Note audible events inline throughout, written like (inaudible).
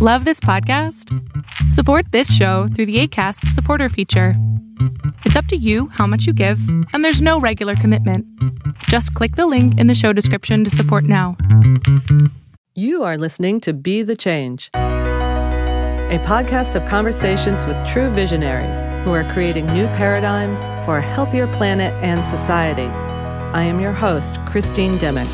Love this podcast? Support this show through the ACAST supporter feature. It's up to you how much you give, and there's no regular commitment. Just click the link in the show description to support now. You are listening to Be the Change, a podcast of conversations with true visionaries who are creating new paradigms for a healthier planet and society. I am your host, Christine Dimmick,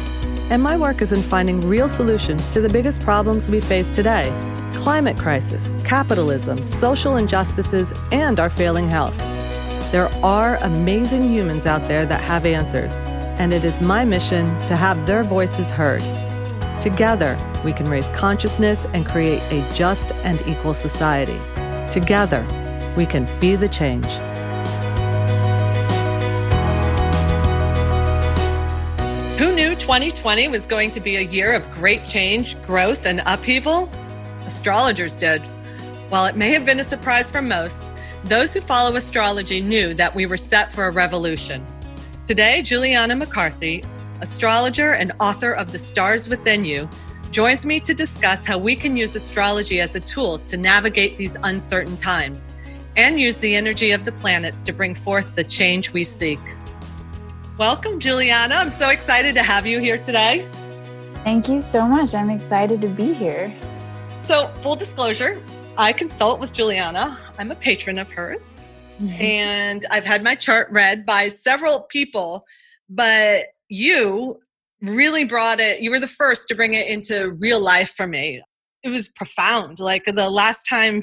and my work is in finding real solutions to the biggest problems we face today climate crisis, capitalism, social injustices, and our failing health. There are amazing humans out there that have answers, and it is my mission to have their voices heard. Together, we can raise consciousness and create a just and equal society. Together, we can be the change. 2020 was going to be a year of great change, growth, and upheaval? Astrologers did. While it may have been a surprise for most, those who follow astrology knew that we were set for a revolution. Today, Juliana McCarthy, astrologer and author of The Stars Within You, joins me to discuss how we can use astrology as a tool to navigate these uncertain times and use the energy of the planets to bring forth the change we seek. Welcome, Juliana. I'm so excited to have you here today. Thank you so much. I'm excited to be here. So, full disclosure, I consult with Juliana. I'm a patron of hers. Mm-hmm. And I've had my chart read by several people, but you really brought it, you were the first to bring it into real life for me. It was profound. Like the last time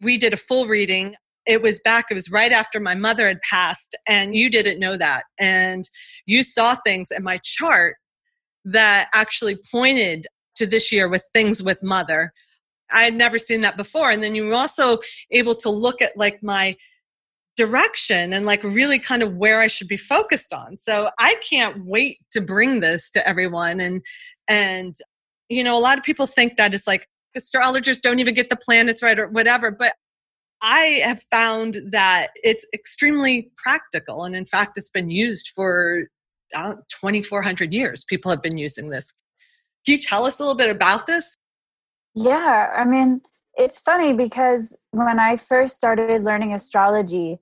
we did a full reading, it was back it was right after my mother had passed and you didn't know that. And you saw things in my chart that actually pointed to this year with things with mother. I had never seen that before. And then you were also able to look at like my direction and like really kind of where i should be focused on. So i can't wait to bring this to everyone. And and you know a lot of people think that it's like astrologers don't even get the planets right or whatever. But I have found that it's extremely practical. And in fact, it's been used for uh, 2,400 years. People have been using this. Can you tell us a little bit about this? Yeah, I mean, it's funny because when I first started learning astrology,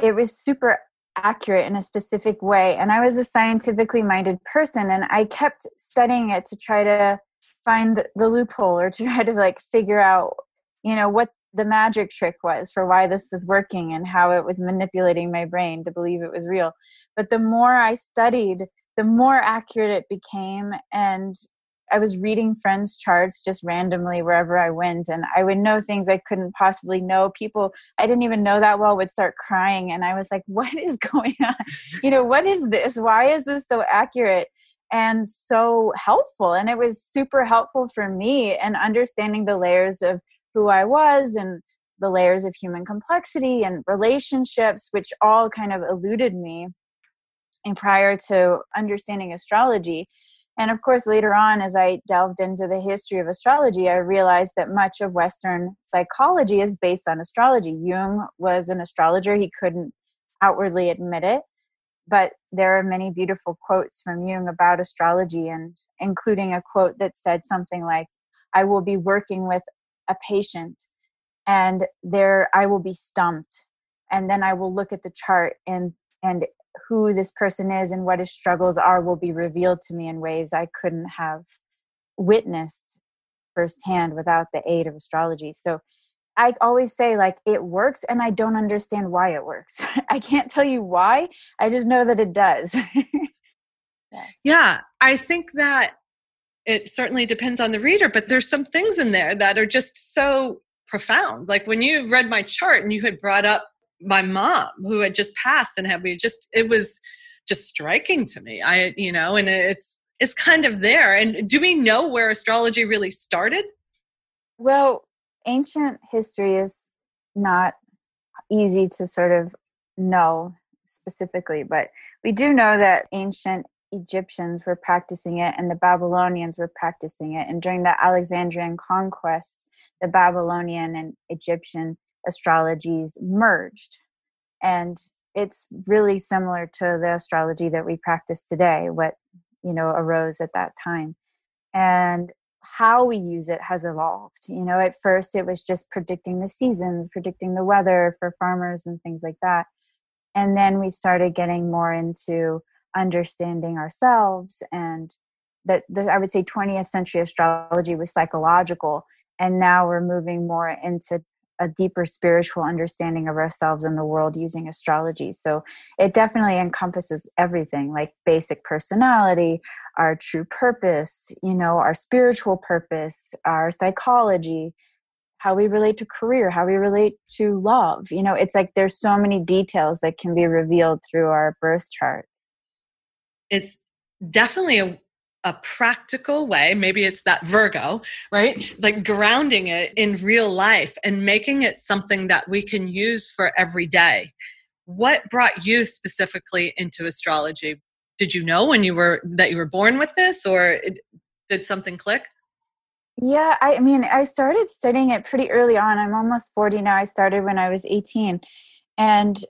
it was super accurate in a specific way. And I was a scientifically minded person, and I kept studying it to try to find the loophole or to (laughs) try to like figure out you know what the magic trick was for why this was working and how it was manipulating my brain to believe it was real. But the more I studied, the more accurate it became. And I was reading friends' charts just randomly wherever I went, and I would know things I couldn't possibly know. People I didn't even know that well would start crying, and I was like, (laughs) What is going on? You know, what is this? Why is this so accurate? and so helpful and it was super helpful for me and understanding the layers of who I was and the layers of human complexity and relationships, which all kind of eluded me and prior to understanding astrology. And of course, later on, as I delved into the history of astrology, I realized that much of Western psychology is based on astrology. Jung was an astrologer, he couldn't outwardly admit it. But there are many beautiful quotes from Jung about astrology, and including a quote that said something like, I will be working with a patient and there i will be stumped and then i will look at the chart and and who this person is and what his struggles are will be revealed to me in ways i couldn't have witnessed firsthand without the aid of astrology. So i always say like it works and i don't understand why it works. (laughs) I can't tell you why i just know that it does. (laughs) Yeah i think that it certainly depends on the reader, but there's some things in there that are just so profound. Like when you read my chart and you had brought up my mom who had just passed and had we just it was just striking to me. I you know, and it's it's kind of there. And do we know where astrology really started? Well, ancient history is not easy to sort of know specifically, but we do know that ancient Egyptians were practicing it and the Babylonians were practicing it. And during the Alexandrian conquest, the Babylonian and Egyptian astrologies merged. And it's really similar to the astrology that we practice today, what you know arose at that time. And how we use it has evolved. You know, at first it was just predicting the seasons, predicting the weather for farmers and things like that. And then we started getting more into understanding ourselves and that I would say 20th century astrology was psychological and now we're moving more into a deeper spiritual understanding of ourselves and the world using astrology. So it definitely encompasses everything like basic personality, our true purpose, you know, our spiritual purpose, our psychology, how we relate to career, how we relate to love. You know, it's like there's so many details that can be revealed through our birth charts. It's definitely a a practical way maybe it's that virgo right? Like grounding it in real life and making it something that we can use for every day. What brought you specifically into astrology? Did you know when you were that you were born with this or it, did something click? Yeah i mean i started studying it pretty early on. I'm almost 40 now. I started when i was 18 and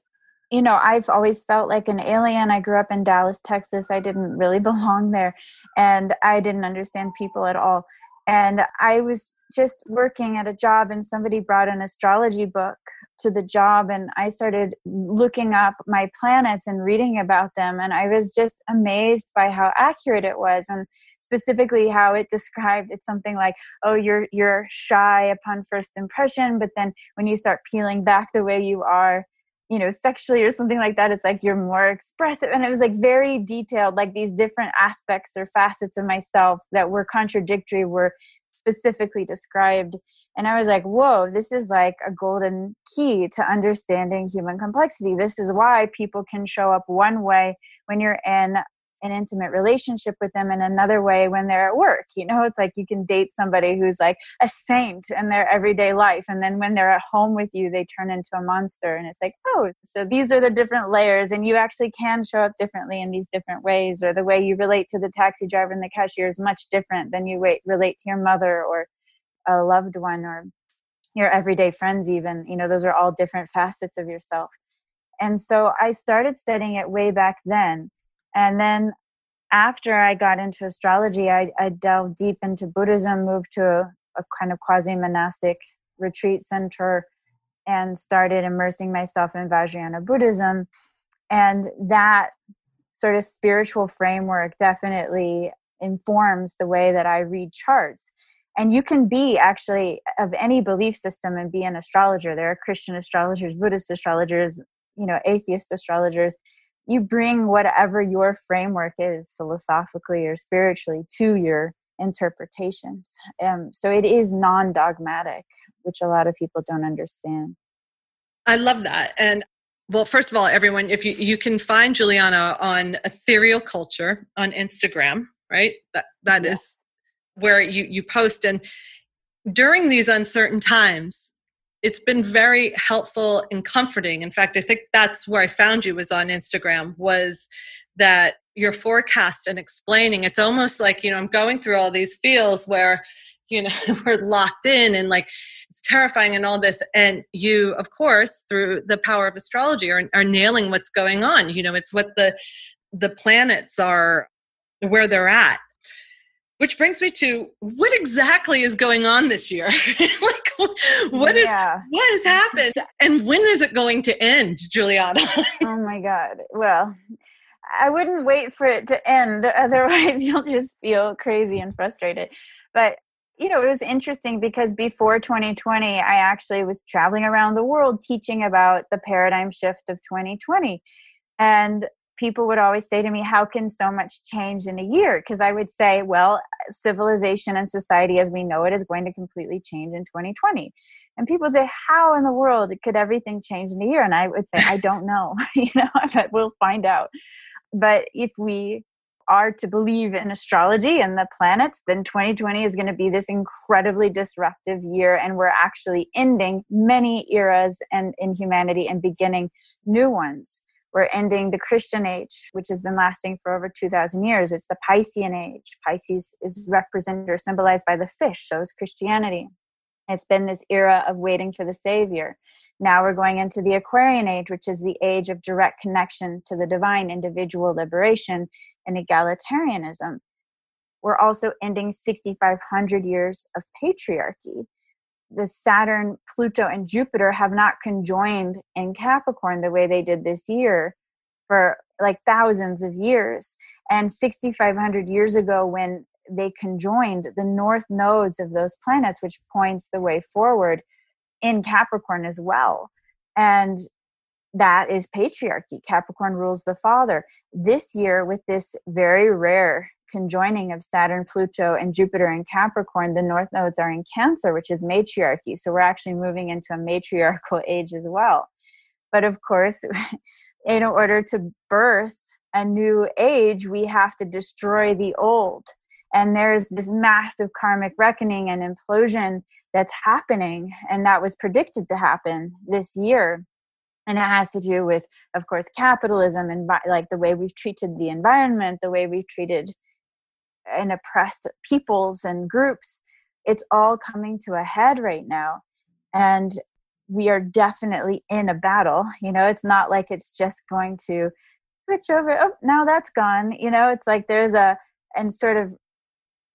you know, I've always felt like an alien. I grew up in Dallas, Texas. I didn't really (laughs) belong there and I didn't understand people at all. And I was just working at a job, and somebody brought an astrology book to the job, and I started looking up my planets and reading about them. And I was just amazed by how accurate it was, and specifically how it described it's something like, "Oh, you're you're shy upon first impression, but then when you start peeling back the way you are, you know sexually or something like that it's like you're more expressive and it was like very detailed like these different aspects or facets of myself that were contradictory were specifically described and i was like whoa this is like a golden key to understanding human complexity. This is why people can show up one way when you're in an intimate relationship with them in another way when they're at work. You know, it's like you can date somebody who's like a saint in their everyday life. And then when they're at home with you, they turn into a monster. And it's like, oh, so these are the different layers. And you actually can show up differently in these different ways. Or the way you relate to the taxi driver and the cashier is much different than you relate to your mother or a loved one or your everyday friends, even. You know, those are all different facets of yourself. And so I started studying it way back then and then after I got into astrology, I, I delved deep into Buddhism, moved to a, a kind of quasi monastic retreat center, and started immersing myself in Vajrayana Buddhism. And that sort of spiritual framework definitely informs the way that I read charts. And you can be actually of any belief system and be an astrologer. There are Christian astrologers, Buddhist astrologers, you know, atheist astrologers you bring whatever your framework is philosophically or spiritually to your interpretations. Um, so it is non dogmatic, which a lot of people don't understand. I love that. And well, first of all, everyone, if you, you can find Juliana on Ethereal Culture on Instagram, right? That that yeah. is where you, you post. And during these uncertain times, it's been very helpful and comforting. In fact i think that's where i found you was on instagram was that your forecast and explaining it's almost like you know i'm going through all these feels where you know (laughs) we're locked in and like it's terrifying and all this. And you of course through the power of astrology are, are nailing what's going on. You know it's what the the planets are where they're at which brings me to what exactly is going on this year? (laughs) Like what is yeah. what has happened? And when is it going to end juliana? (laughs) Oh my god. Well i wouldn't wait for it to end. (laughs) Otherwise you'll just feel crazy and frustrated. But you know it was interesting because before 2020 i actually was traveling around the world teaching about the paradigm shift of 2020 and people would always say to me, How can so much change in a year? Because I would say, Well, civilization and society as we know it is going to completely change in 2020. And people say, How in the world could everything change in a year? And I would say, I don't know. (laughs) you know, but we'll find out. But if we are to believe in astrology and the planets, then 2020 is going to be this incredibly disruptive year. And we're actually ending many eras and in humanity and beginning new ones. We're ending the Christian age, which has been lasting for over 2,000 years. It's the Piscean age. Pisces is represented or symbolized by the fish, so is Christianity. It's been this era of waiting for the Savior. Now we're going into the Aquarian age, which is the age of direct connection to the divine, individual liberation, and egalitarianism. we're also ending 6,500 years of patriarchy. The Saturn, Pluto, and Jupiter have not conjoined in Capricorn the way they did this year for like thousands of years. And 6,500 years ago, when they conjoined the north nodes of those planets, which points the way forward in Capricorn as well. And that is patriarchy. Capricorn rules the father. This year, with this very rare conjoining of Saturn, Pluto, and Jupiter in Capricorn, the north nodes are in Cancer, which is matriarchy. So we're actually moving into a matriarchal (laughs) age as well. But of course, (laughs) in order to birth a new age, we have to destroy the old. And there's this massive karmic reckoning and implosion that's happening, and that was predicted to happen this year. And it has to do with, of course, capitalism and like the way we've treated the environment, the way we've treated and oppressed peoples and groups. It's all coming to a head right now. And we are definitely in a battle. You know, it's not like it's just going to switch over. Oh, now that's gone. You know, it's like there's a and sort of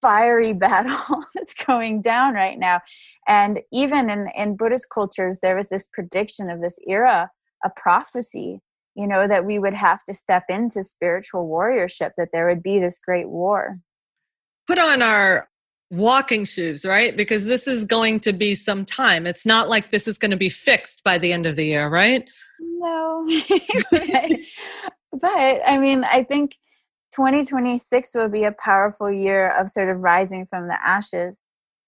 fiery (laughs) battle that's going down right now. And even in, in Buddhist cultures, there was this prediction of this era, a prophecy, you know, that we would have to step into spiritual warriorship, that there would be this great war. Put on our walking shoes, right? Because this is going to be some time. It's not like this is going to be fixed by the end of the year, right? No. (laughs) but, I mean, I think 2026 will be a powerful year of sort of rising from the ashes,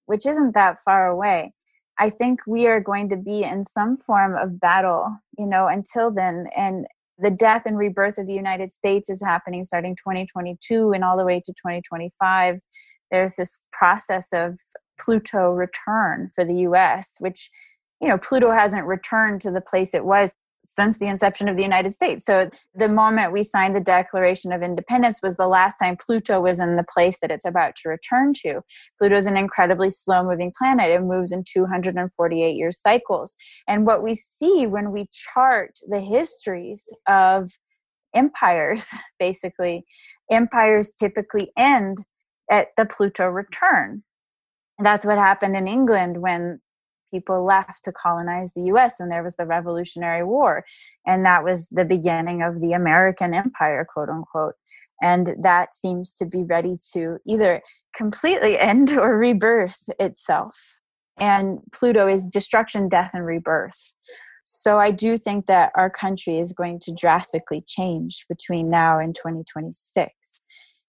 which isn't that far away. I think we are going to be in some form of battle, you know, until then. And the death and rebirth of the United States is happening starting 2022 and all the way to 2025 there's this process of Pluto return for the US, which, you know, Pluto hasn't returned to the place it was since the inception of the United States. So the moment we signed the Declaration of Independence was the last time Pluto was in the place that it's about to return to. Pluto is an incredibly slow moving planet. It moves in 248 year cycles. And what we see when we chart the histories of empires, (laughs) basically, empires typically end at the Pluto return. And that's what happened in England when people left to colonize the US and there was the Revolutionary War. And that was the beginning of the American empire, quote unquote. And that seems to be ready to either completely (laughs) end or rebirth itself. And Pluto is destruction, death, and rebirth. So I do think that our country is going to drastically change between now and 2026.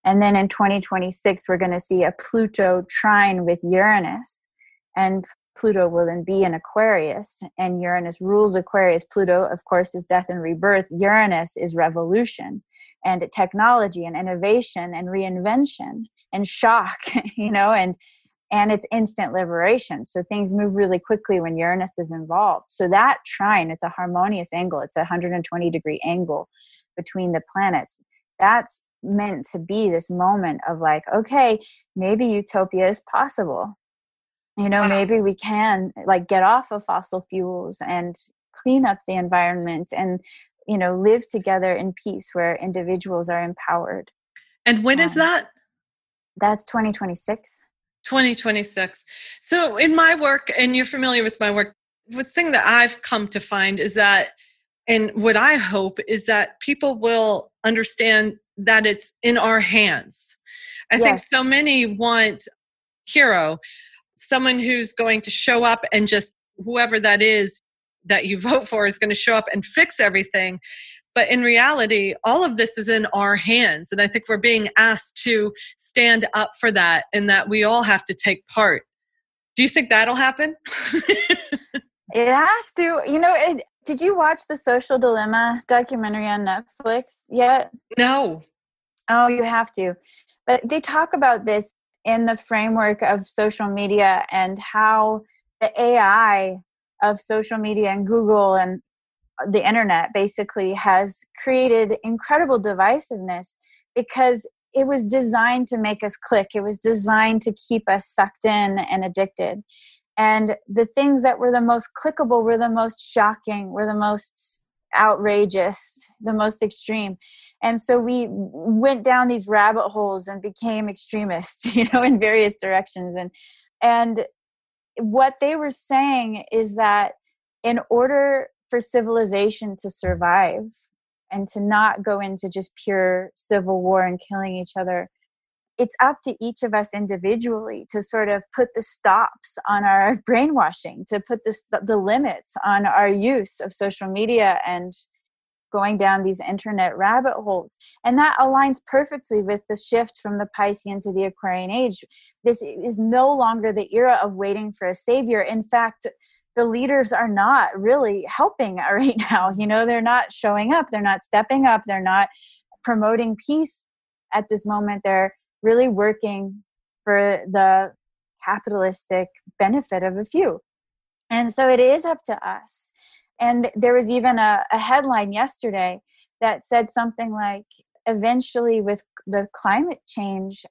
And then in 2026, we're going to see a Pluto trine with Uranus. And Pluto will then be in Aquarius, and Uranus rules Aquarius. Pluto, of course, is death and rebirth. Uranus is revolution and technology and innovation and reinvention and shock, (laughs) you know, and and it's instant liberation. So things move really quickly when Uranus is involved. So that trine, it's a harmonious angle. It's a 120 degree angle between the planets. That's meant to be this moment of like okay maybe utopia is possible you know maybe we can like get off of fossil fuels and clean up the environment and you know live together in peace where individuals are empowered. And when um, is that? that's 2026 2026 so in my work and you're familiar with my work the thing that i've come to find is that and what i hope is that people will understand that it's in our hands. I yes. think so many want hero, someone who's going to show up and just whoever that is that you (laughs) vote for is going to show up and fix everything. But in reality, all of this is in our hands. And I think we're being asked to stand up for that and that we all have to take part. Do you think that'll happen? (laughs) it has to. You know, it, did you watch the Social Dilemma documentary on Netflix yet? No. Oh, you have to. But they talk about this in the framework of social media and how the AI of social media and Google and the internet basically has created incredible divisiveness because it was designed to make us click. It was designed to keep us sucked in and addicted and the things that were the most clickable were the most shocking were the most outrageous the most extreme and so we went down these rabbit holes and became extremists (laughs) you know in various directions. And and what they were saying is that in order for civilization to survive and to not go into just pure civil war and killing each other it's up to each of us individually to sort of put the stops on our (laughs) brainwashing to put the, the limits on our use of social media and going down these internet rabbit holes. And that aligns perfectly with the shift from the Piscean to the Aquarian age. This is no longer the era of waiting for a savior. In fact, the leaders are not really helping (laughs) right now. You know, they're not showing up, they're not stepping up, they're not promoting peace at this moment. They're really working for the capitalistic benefit of a few. And so it is up to us and there was even a, a headline yesterday that said something like, eventually, with the climate change,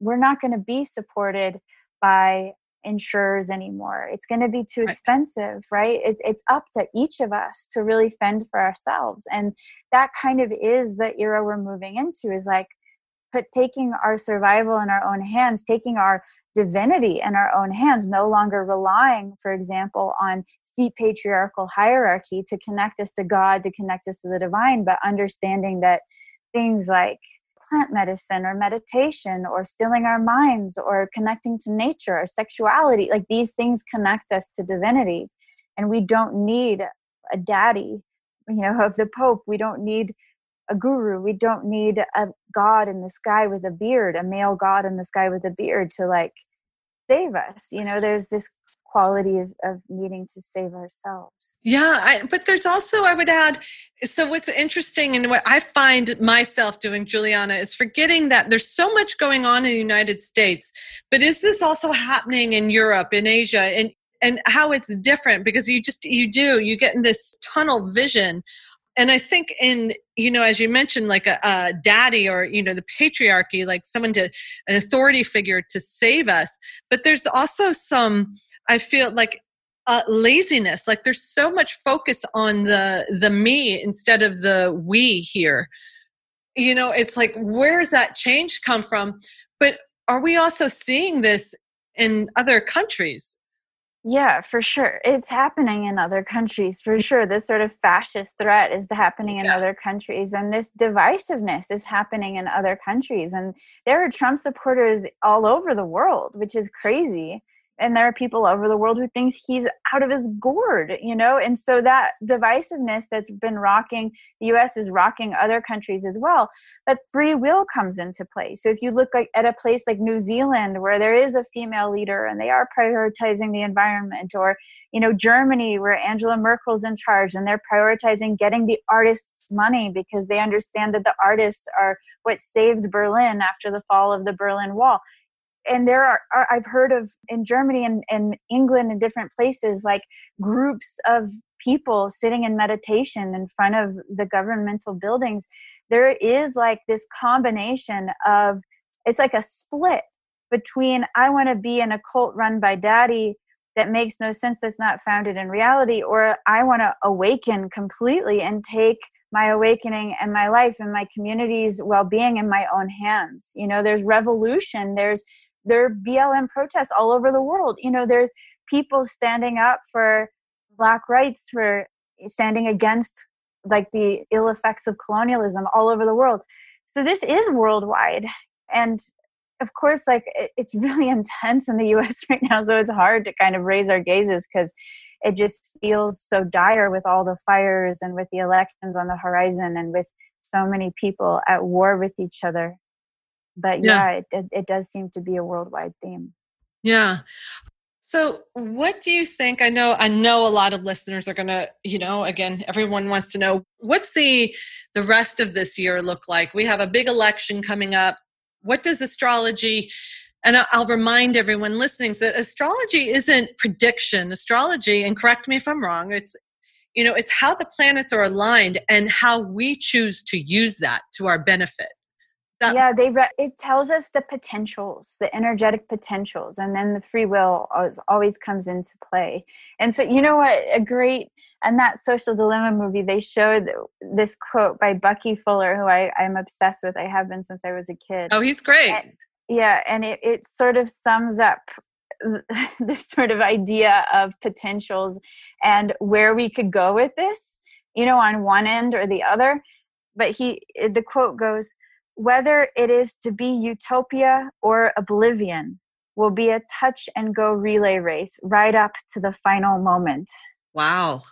we're not going to be supported by insurers anymore. It's going to be too expensive, right? It's it's up to each of us to really fend for ourselves. And that kind of is the era we're moving into is like put taking our survival in our own hands, taking our divinity in our own hands, no longer relying, for example, on steep patriarchal hierarchy to connect us to God, to connect us to the divine, but understanding that things like plant medicine or meditation or stilling our minds or connecting to nature or sexuality, like these things connect us to divinity. And we don't need a daddy, you know, of the Pope. We don't need a guru. We don't need a God in the sky with a beard, a male God in the sky with a beard to like save us. You know, there's this quality of, of needing to save ourselves. Yeah, I, but there's also, I would add, so what's interesting and what I find myself doing, Juliana, is forgetting that there's so much going on in the United States, but is this also happening in Europe, in Asia, and and how it's different because you just you do you get in this tunnel vision and i think in you know as you mentioned like a, a, daddy or you know the patriarchy like someone to an authority figure to save us but there's also some i feel like uh, laziness like there's so much focus on the the me instead of the we here. You know it's like where's that change come from? But are we also seeing this in other countries yeah, for sure. It's happening in other countries for sure. This sort of fascist threat is happening in yeah. other countries, and this divisiveness is happening in other countries. And there are Trump supporters all over the world, which is crazy and there are people over the world who thinks he's out of his gourd you know? And so that divisiveness that's been rocking the us is rocking other countries as well but free will comes into play. So if you look like at a place like new zealand where there is a female leader and they are prioritizing the environment or you know germany where angela merkel's in charge and they're prioritizing getting the artists money because they understand that the artists are what saved berlin after the fall of the berlin wall and there are, are, i've heard of in germany and, and england and different places like groups of people sitting in meditation in front of the governmental buildings. There is like this combination of it's like a split between i want to be in a cult run by daddy that makes no sense that's not founded in reality or i want to awaken completely and take my awakening and my life and my community's well-being in my own hands. You know there's revolution there's there are BLM protests all over the world. You know, there are people standing up for black rights, for standing against like the ill effects of colonialism all over the world. So this is worldwide. And of course, like it's (laughs) really intense in the US (laughs) right now. So it's hard to kind of raise our gazes because it just feels so dire with all the fires and with the elections on the horizon and with so many people at war with each other but yeah, yeah it, it, it does seem to be a worldwide theme. Yeah. So what do you think i know i know a lot of listeners are going to you know again everyone wants to know what's the the rest of this year look like? We have a big election coming up. What does astrology and I'll remind everyone listening that astrology isn't prediction. Astrology, and correct me if I'm wrong, it's you know, it's how the planets are aligned and how we choose to use that to our benefit That- yeah, they re- it tells us the potentials, the energetic potentials, and then the free will always, always comes into play. And so, you know what? A great and that social dilemma movie, they showed this quote by Bucky Fuller, who I, I'm obsessed with. I have been since I was a kid. Oh, he's great. And- yeah, and it, it sort of sums up (laughs) this sort of idea of potentials and where we could go with this, you know, on one end or the other. But he, the quote goes, whether it is to be utopia or oblivion will be a touch and go relay race right up to the final moment. (laughs) wow.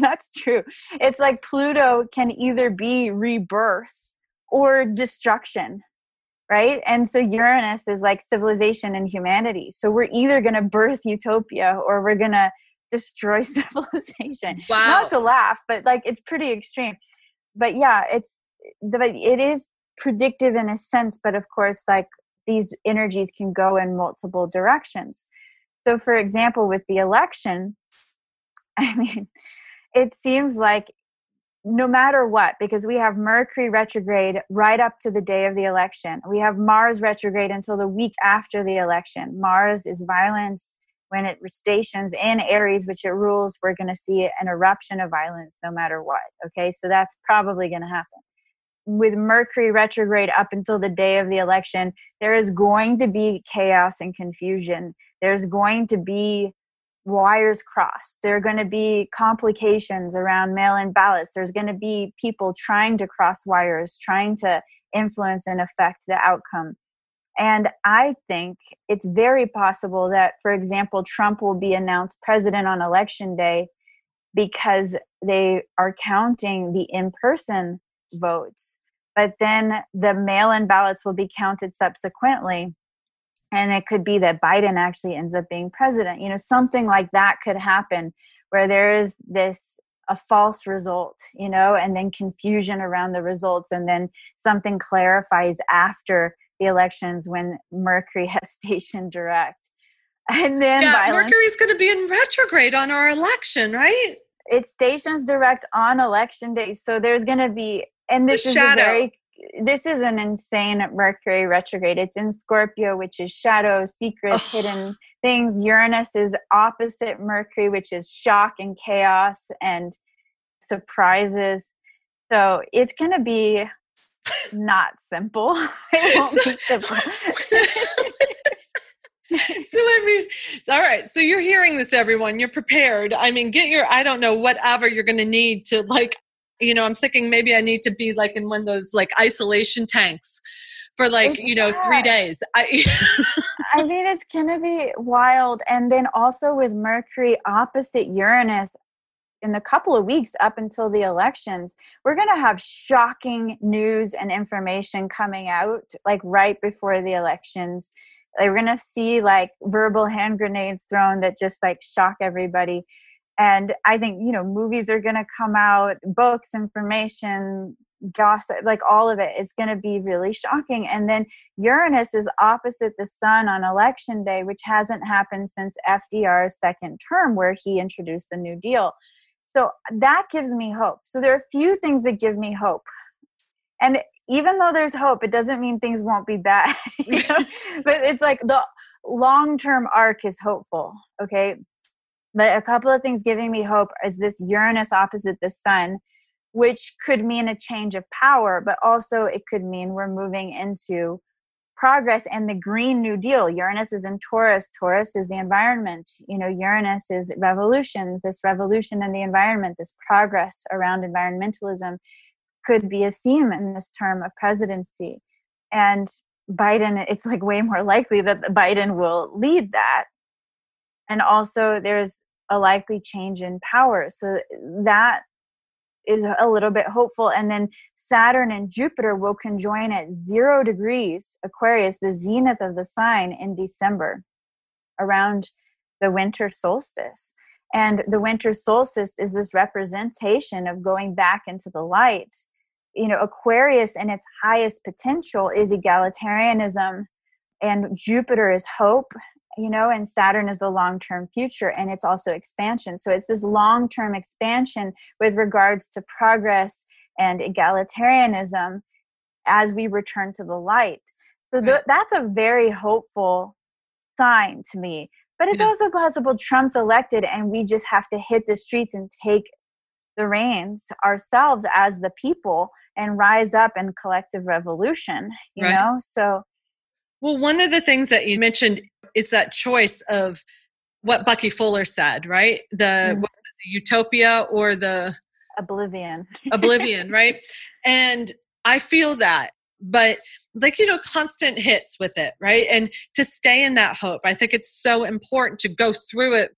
that's true. It's like Pluto can either be rebirth or destruction, right? And so Uranus is like civilization and humanity. So we're either going to birth utopia or we're going to destroy (laughs) civilization. Wow. Not to laugh, but like it's pretty extreme. But yeah, it's it is predictive in a sense, but of course like these energies can go in multiple directions. So for example, with the election, (laughs) I mean, it seems like no matter what, because we have Mercury retrograde right up to the day of the election, we have Mars retrograde until the week after the election. Mars is violence. When it stations in Aries, which it rules, we're going to see an eruption of violence no matter what. Okay, so that's probably going to happen. With Mercury retrograde up until the day of the election, there is going to be chaos and confusion. There's going to be wires crossed. There are going to be complications around mail in ballots. There's going to be people trying to cross wires, trying to influence and affect the outcome. And I think it's very possible that, for example, Trump will be announced president on election day because they are counting the in person votes. But then the mail in ballots will be counted subsequently and it could be that Biden actually ends up being president. You know, something like that could happen where there is this a false result, you know, and then confusion around the results, and then something clarifies after the elections when Mercury (laughs) has stationed direct. And then Yeah, violence, Mercury's going to be in retrograde on our election, right? it stations direct on election day. So there's going to be, and this is a very, this is an insane Mercury retrograde. It's in Scorpio, which is shadow, secrets, Ugh. hidden things. Uranus is opposite Mercury, which is shock and chaos and surprises. So it's going to be not simple. (laughs) it (laughs) won't be simple. (laughs) so I mean, all right. So you're hearing this, everyone. You're prepared. I mean, get your I don't know whatever you're going to need to like. You know, I'm thinking maybe I need to be like in one of those like isolation tanks for like you know three days. I (laughs) I mean, it's to be wild. And then also with Mercury opposite Uranus in the couple of weeks up until the elections, we're going to have shocking news and information coming out like right before the elections. Like, we're going to see like verbal hand grenades thrown that just like shock everybody. And I think, you know, movies are going to come out, books, information, gossip, like all of it is going to be really shocking. And then Uranus is opposite the sun on election day, which hasn't happened since FDR's second term, where he introduced the New Deal. So that gives me hope. So there are a few things that give me hope. And even though there's hope, it doesn't mean things won't be bad. (laughs) you know? (laughs) but it's like the long term arc is hopeful. Okay. But a couple of things giving me hope is this Uranus opposite the sun, which could mean a change of power, but also it could mean we're moving into progress and the green new deal. Uranus is in taurus. Taurus is the environment. You know uranus is revolutions. This revolution in the environment this progress around environmentalism could be a theme in this term of presidency. And biden it's like way more likely that biden will lead that. And also there's a likely change in power. So that is a little bit hopeful. And then saturn and jupiter will conjoin at zero degrees aquarius the zenith of the sign in december around the winter solstice. And the winter solstice is this representation of going back into the light. You know aquarius in its highest potential is egalitarianism and jupiter is hope you know and saturn is the long term future and it's also expansion so it's this long term expansion with regards to progress and egalitarianism as we return to the light. So th- that's a very hopeful sign to me. But it's yeah. also possible Trump's elected and we just have to hit the streets and take the reins ourselves as the people and rise up in collective revolution, you right. know? So well, one of the things that you mentioned is that choice of what Bucky Fuller said, right? The, mm-hmm. the utopia or the oblivion. oblivion, (laughs) right? And I feel that but like you know constant hits with it right and to stay in that hope i think it's so important to go through it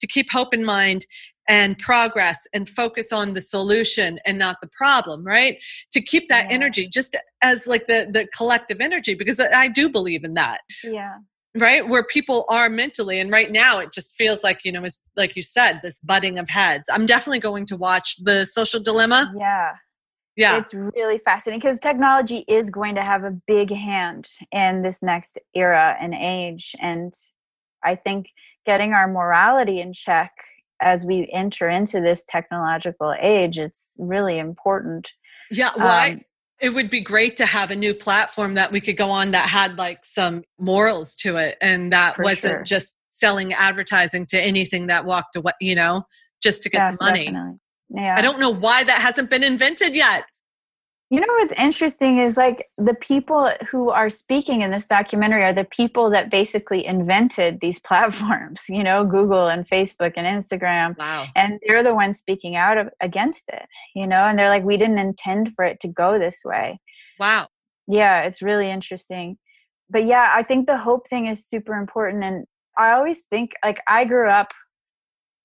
to keep hope in mind and progress and focus on the solution and not the problem right to keep that yeah. energy just as like the the collective energy because i do believe in that yeah right? Where people are mentally and right now it just feels like you know as like you said this butting of heads. I'm definitely going to watch the social dilemma. Yeah. Yeah. It's really fascinating because technology is going to have a big hand in this next era and age and i think getting our morality in check as we enter into this technological age it's really important. Yeah well um, it would be great to have a new platform that we could go on that had like some morals to it and that wasn't sure. just selling advertising to anything that walked away you know just to get yeah, the money definitely. Yeah. I don't know why that hasn't been invented yet. You know what's interesting is like the people who are speaking in this documentary are the people that basically invented these (laughs) platforms, you know, Google and Facebook and Instagram. Wow. And they're the ones speaking out of, against it, you know, and they're like, we didn't intend for it to go this way. Wow. Yeah, it's really interesting. But yeah, I think the hope thing is super important. And I always think like I grew up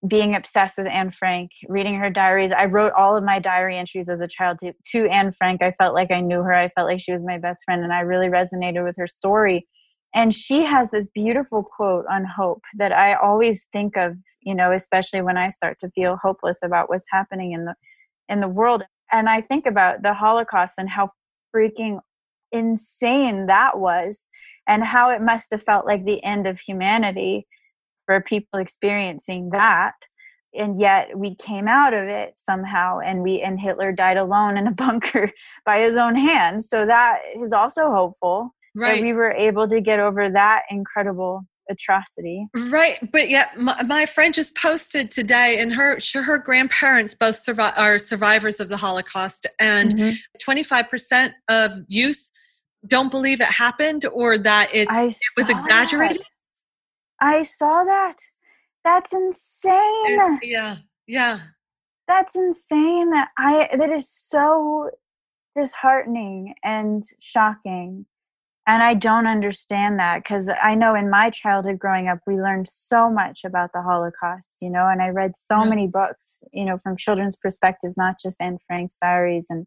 being obsessed with Anne Frank, reading her diaries. I wrote all of my diary entries as a child to, to Anne Frank. I felt like I knew her. I felt like she was my best friend, and I really resonated with her story. And she has this beautiful quote on hope that I always think of, you know, especially when I start to feel hopeless about what's happening in the in the world. And I think about the Holocaust and how freaking insane that was and how it must have felt like the end of humanity for people experiencing that and yet we came out of it somehow and we and hitler died alone in a (laughs) bunker by his own hand so that is also hopeful right that we were able to get over that incredible atrocity right but yet my, my friend just posted today and her her grandparents both survive, are survivors of the holocaust and mm-hmm. 25% of youth don't believe it happened or that it's it was exaggerated that. I saw that. That's insane. yeah. Yeah. That's insane. I that is so disheartening and shocking. And I don't understand that because I know in my childhood growing up, we learned so much about the Holocaust, you know, and I read so yeah. many books, you know, from children's perspectives, not just Anne Frank's diaries and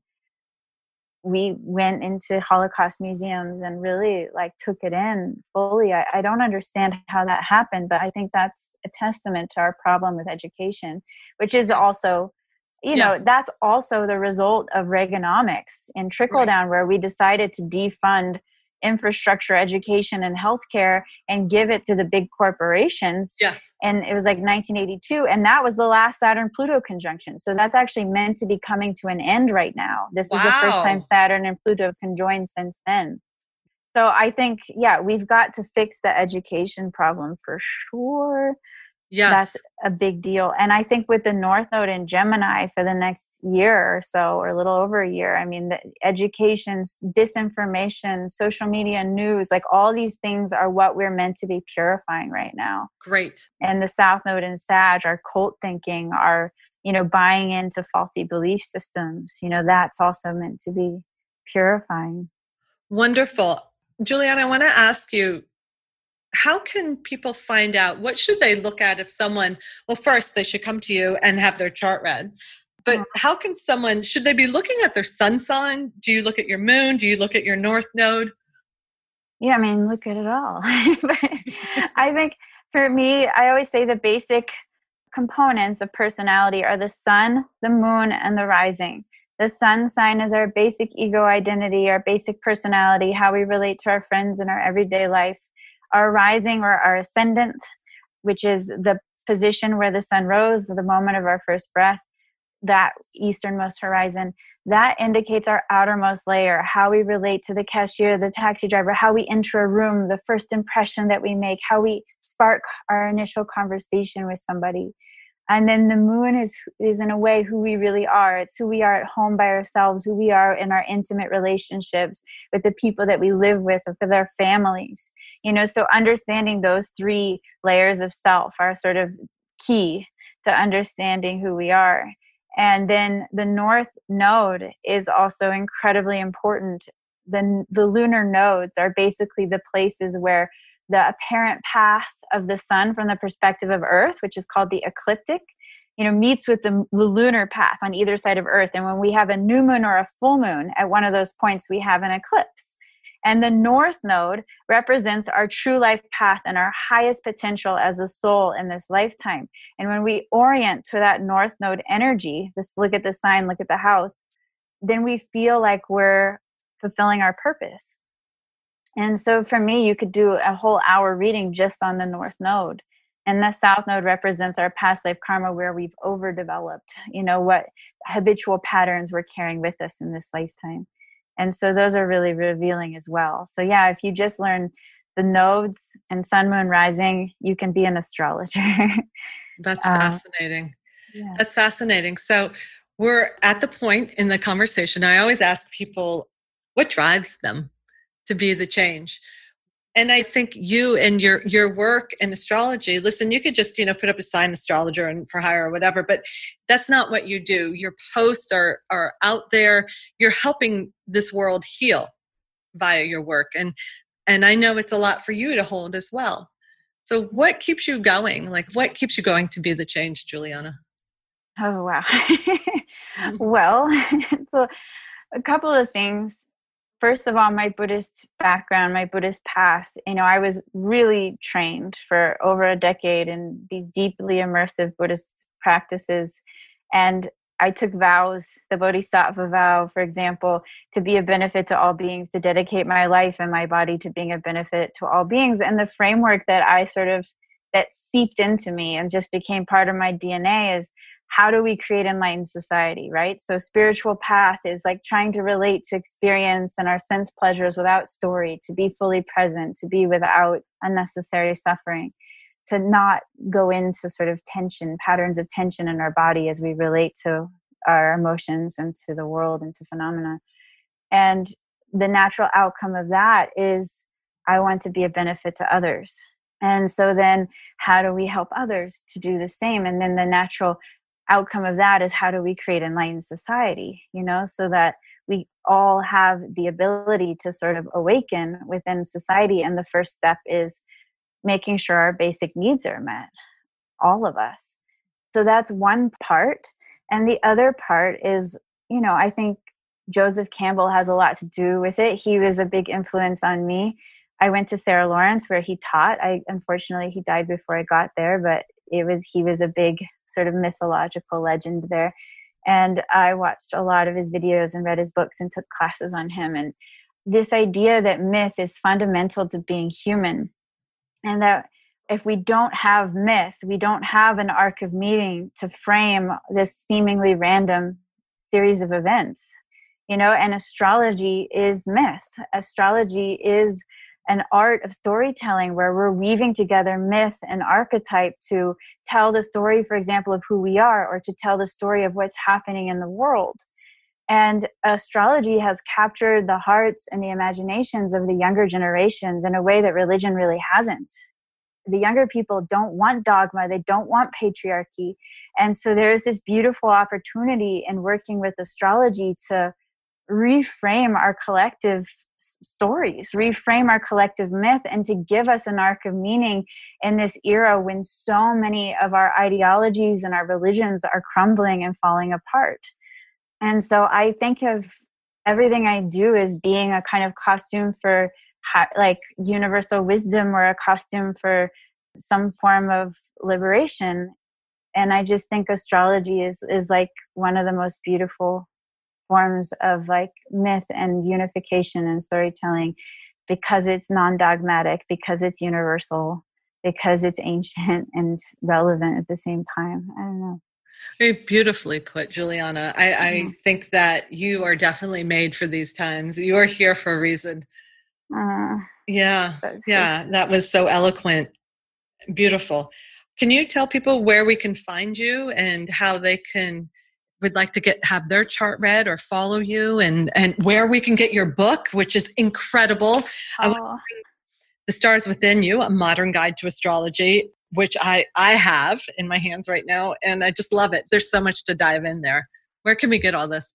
we went into Holocaust museums and really like took it in fully. I, I, don't understand how that happened, but I think that's a testament to our problem with education, which is also, you yes. know, that's also the result of Reaganomics and trickle right. down, where we decided to defund infrastructure, education, and healthcare and give it to the big corporations. Yes. And it was like 1982. And that was the last Saturn Pluto conjunction. So that's actually meant to be coming to an end right now. This wow. is the first time Saturn and Pluto have conjoined since then. So I think, yeah, we've got to fix the education problem for sure. Yes. That's a big deal. And I think with the North Node in Gemini for the next year or so, or a little over a year, I mean, the education, disinformation, social media news, like all these things are what we're meant to be purifying right now. Great. And the South Node in Sag, our cult thinking, our, you know, buying into faulty belief systems, you know, that's also meant to be purifying. Wonderful. Juliana, I want to ask you how can people find out what should they look at if someone well first they should come to you and have their chart read. But uh-huh. how can someone should they be looking at their sun sign? Do you look at your moon? Do you look at your north node? Yeah i mean look at it all. (laughs) I think for me i always say the basic components of personality are the sun the moon and the rising. The sun sign is our basic ego identity our basic personality how we relate to our friends in our everyday life our rising or our ascendant, which is the position where the sun rose, the moment of our first breath, that easternmost horizon. that indicates our outermost layer, how we relate to the cashier, the taxi driver, how we enter a room, the first impression that we make, how we spark our initial conversation with somebody. And then the moon is is in a way who we really are. It's who we are at home by ourselves, who we are in our intimate relationships with the people that we live with, with our families. You know, so understanding those three layers of self are sort of key to understanding who we are. And then the north node is also incredibly important. The, the lunar nodes are basically the places where the apparent path of the sun from the perspective of Earth, which is called the ecliptic, you know, meets with the, the lunar path on either side of Earth. And when we have a new moon or a full moon at one of those points, we have an eclipse. And the north node represents our true life path and our highest potential as a soul in this lifetime. And when we orient to that north node energy, just look at the sign, look at the house, then we feel like we're fulfilling our purpose. And so for me, you could do a whole hour reading just on the north node. And the south node represents our past life karma where we've overdeveloped, you know, what habitual patterns we're carrying with us in this lifetime and so those are really revealing as well. So yeah if you just learn the nodes and sun moon rising you can be an astrologer. (laughs) That's uh, fascinating. yeah. that's fascinating. So we're at the point in the conversation i always ask people what drives them to be the change and i think you and your your work in astrology listen you could just you know put up a sign astrologer and for hire or whatever but that's not what you do. Your posts are are out there. You're helping this world heal via your work. And and i know it's a lot for you to hold as well. So what keeps you going? Like what keeps you going to be the change juliana? Oh wow. (laughs) Mm-hmm. Well (laughs) so a couple of things first of all, my Buddhist background, my Buddhist path, you know, I was really trained for over a decade in these deeply immersive Buddhist practices. And I took vows, the Bodhisattva vow, for example, to be a benefit to all beings, to dedicate my life and my body to being a benefit to all beings. And the framework that I sort of that seeped into me and just became part of my DNA is how do we create enlightened society right? So spiritual path is like trying to relate to experience and our sense pleasures without story to be fully present to be without unnecessary suffering to not go into sort of tension patterns of tension in our body as we relate to our emotions and to the world and to phenomena. And the natural outcome of that is i want to be a benefit to others. And so then how do we help others to do the same? And then the natural outcome of that is how do we create enlightened society you know so that we all have the ability to sort of awaken within society and the first step is making sure our basic needs are met all of us. So that's one part and the other part is you know i think joseph campbell has a lot to do with it. He was a big influence on me. I went to sarah lawrence where he taught. I unfortunately he died before i got there but it was he was a big sort of mythological legend there. And I watched a lot of his videos and read his books and took classes on him. And this idea that myth is fundamental to being human, and that if we don't have myth, we don't have an arc of meaning to frame this seemingly random series of events. You know, and astrology is myth. Astrology is an art of storytelling where we're weaving together myth and archetype to tell the story, for example, of who we are or to tell the story of what's happening in the world. And astrology has captured the hearts and the imaginations of the younger generations in a way that religion really hasn't. The younger people don't want dogma, they don't want patriarchy. And so there's this beautiful opportunity in working with astrology to reframe our collective stories, reframe our collective myth, and to give us an arc of meaning in this era when so many of our ideologies and our religions are crumbling and falling apart. And so I think of everything I do as being a kind of costume for like universal wisdom or a costume for some form of liberation and i just think astrology is is like one of the most beautiful forms of like myth and unification and storytelling because it's non-dogmatic because it's universal because it's ancient (laughs) and relevant at the same time i don't know Very beautifully put, Juliana. I, mm-hmm. I, think that you are definitely made for these times. You are here for a reason. Uh, yeah. Yeah. That was so eloquent. Beautiful. Can you tell people where we can find you and how they can would like to get have their chart read or follow you and and where we can get your book, which is incredible. Oh. The Stars Within You, a modern guide to astrology which I I have in my hands right now, and I just love it. There's so much to dive in there. Where can we get all this?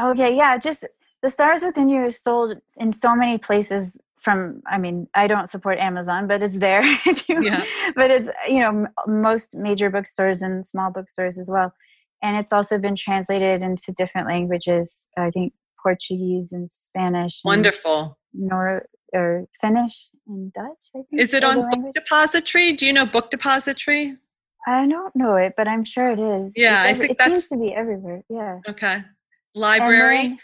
Oh, okay, yeah, just the stars within you is sold in so many places. From I mean, I don't support Amazon, but it's there. (laughs) yeah. But it's you know most major bookstores and small bookstores as well, and it's also been translated into different languages. I think Portuguese and Spanish. And Wonderful. Nor or Finnish and Dutch. I think. Is it on Book Depository? Do you know Book Depository? I don't know it, but I'm sure it is. Yeah, it's I think it that's, seems to be everywhere. Yeah. Okay. Library. Then,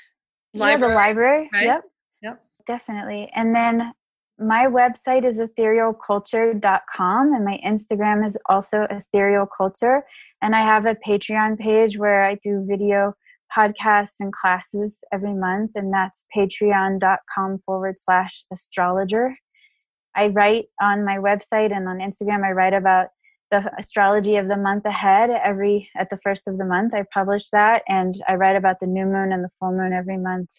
library. Yeah, the library. Right? Yep. Yep. Definitely. And then my website is etherealculture.com and my Instagram is also etherealculture. And I have a Patreon page where I do video podcasts and classes every month, and that's patreon.com forward slash astrologer. I write on my website and on Instagram, I write about the astrology of the month ahead every at the first of the month i publish that and i write about the new moon and the full moon every month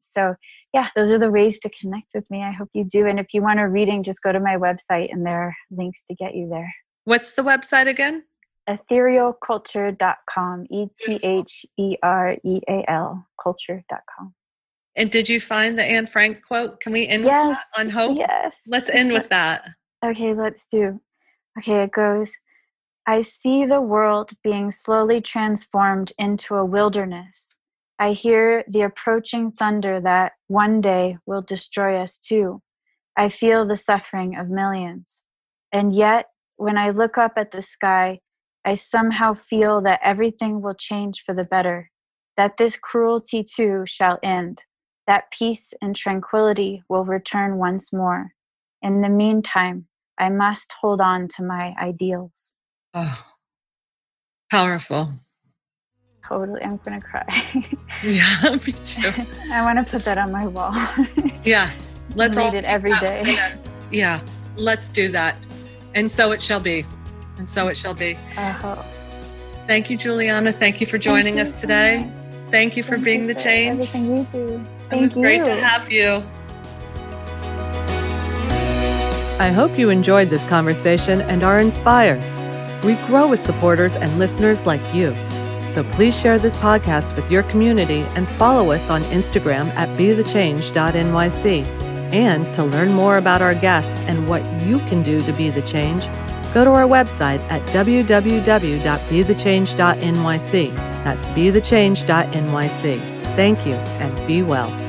so yeah those are the ways to connect with me i hope you do and if you want a reading just go to my website and there are links to get you there what's the website again etherealculture.com, E T H E R E A L, culture.com. And did you find the Anne Frank quote? Can we end yes, on hope? Yes. Let's end with that. Okay, let's do. Okay, it goes I see the world being slowly transformed into a wilderness. I hear the approaching thunder that one day will destroy us too. I feel the suffering of millions. And yet, when I look up at the sky, I somehow feel that everything will change for the better, that this cruelty too shall end, that peace and tranquility will return once more. In the meantime, I must hold on to my ideals. Oh, powerful. Totally. I'm going to cry. (laughs) yeah, (laughs) me too. I want to put that on my wall. (laughs) yes. Let's read all it every day. Yeah, let's do that. And so it shall be and so it shall be. Uh-huh. Thank you, Juliana. Thank you for joining Thank us today. So Thank you for Thank being you the for change. Everything you do. Thank it was you. great to have you. I hope you enjoyed this conversation and are inspired. We grow with supporters and listeners like you. So please share this podcast with your community and follow us on Instagram at bethechange.nyc. And to learn more about our guests and what you can do to be the change, go to our website at www.bethechange.nyc. That's bethechange.nyc. Thank you and be well.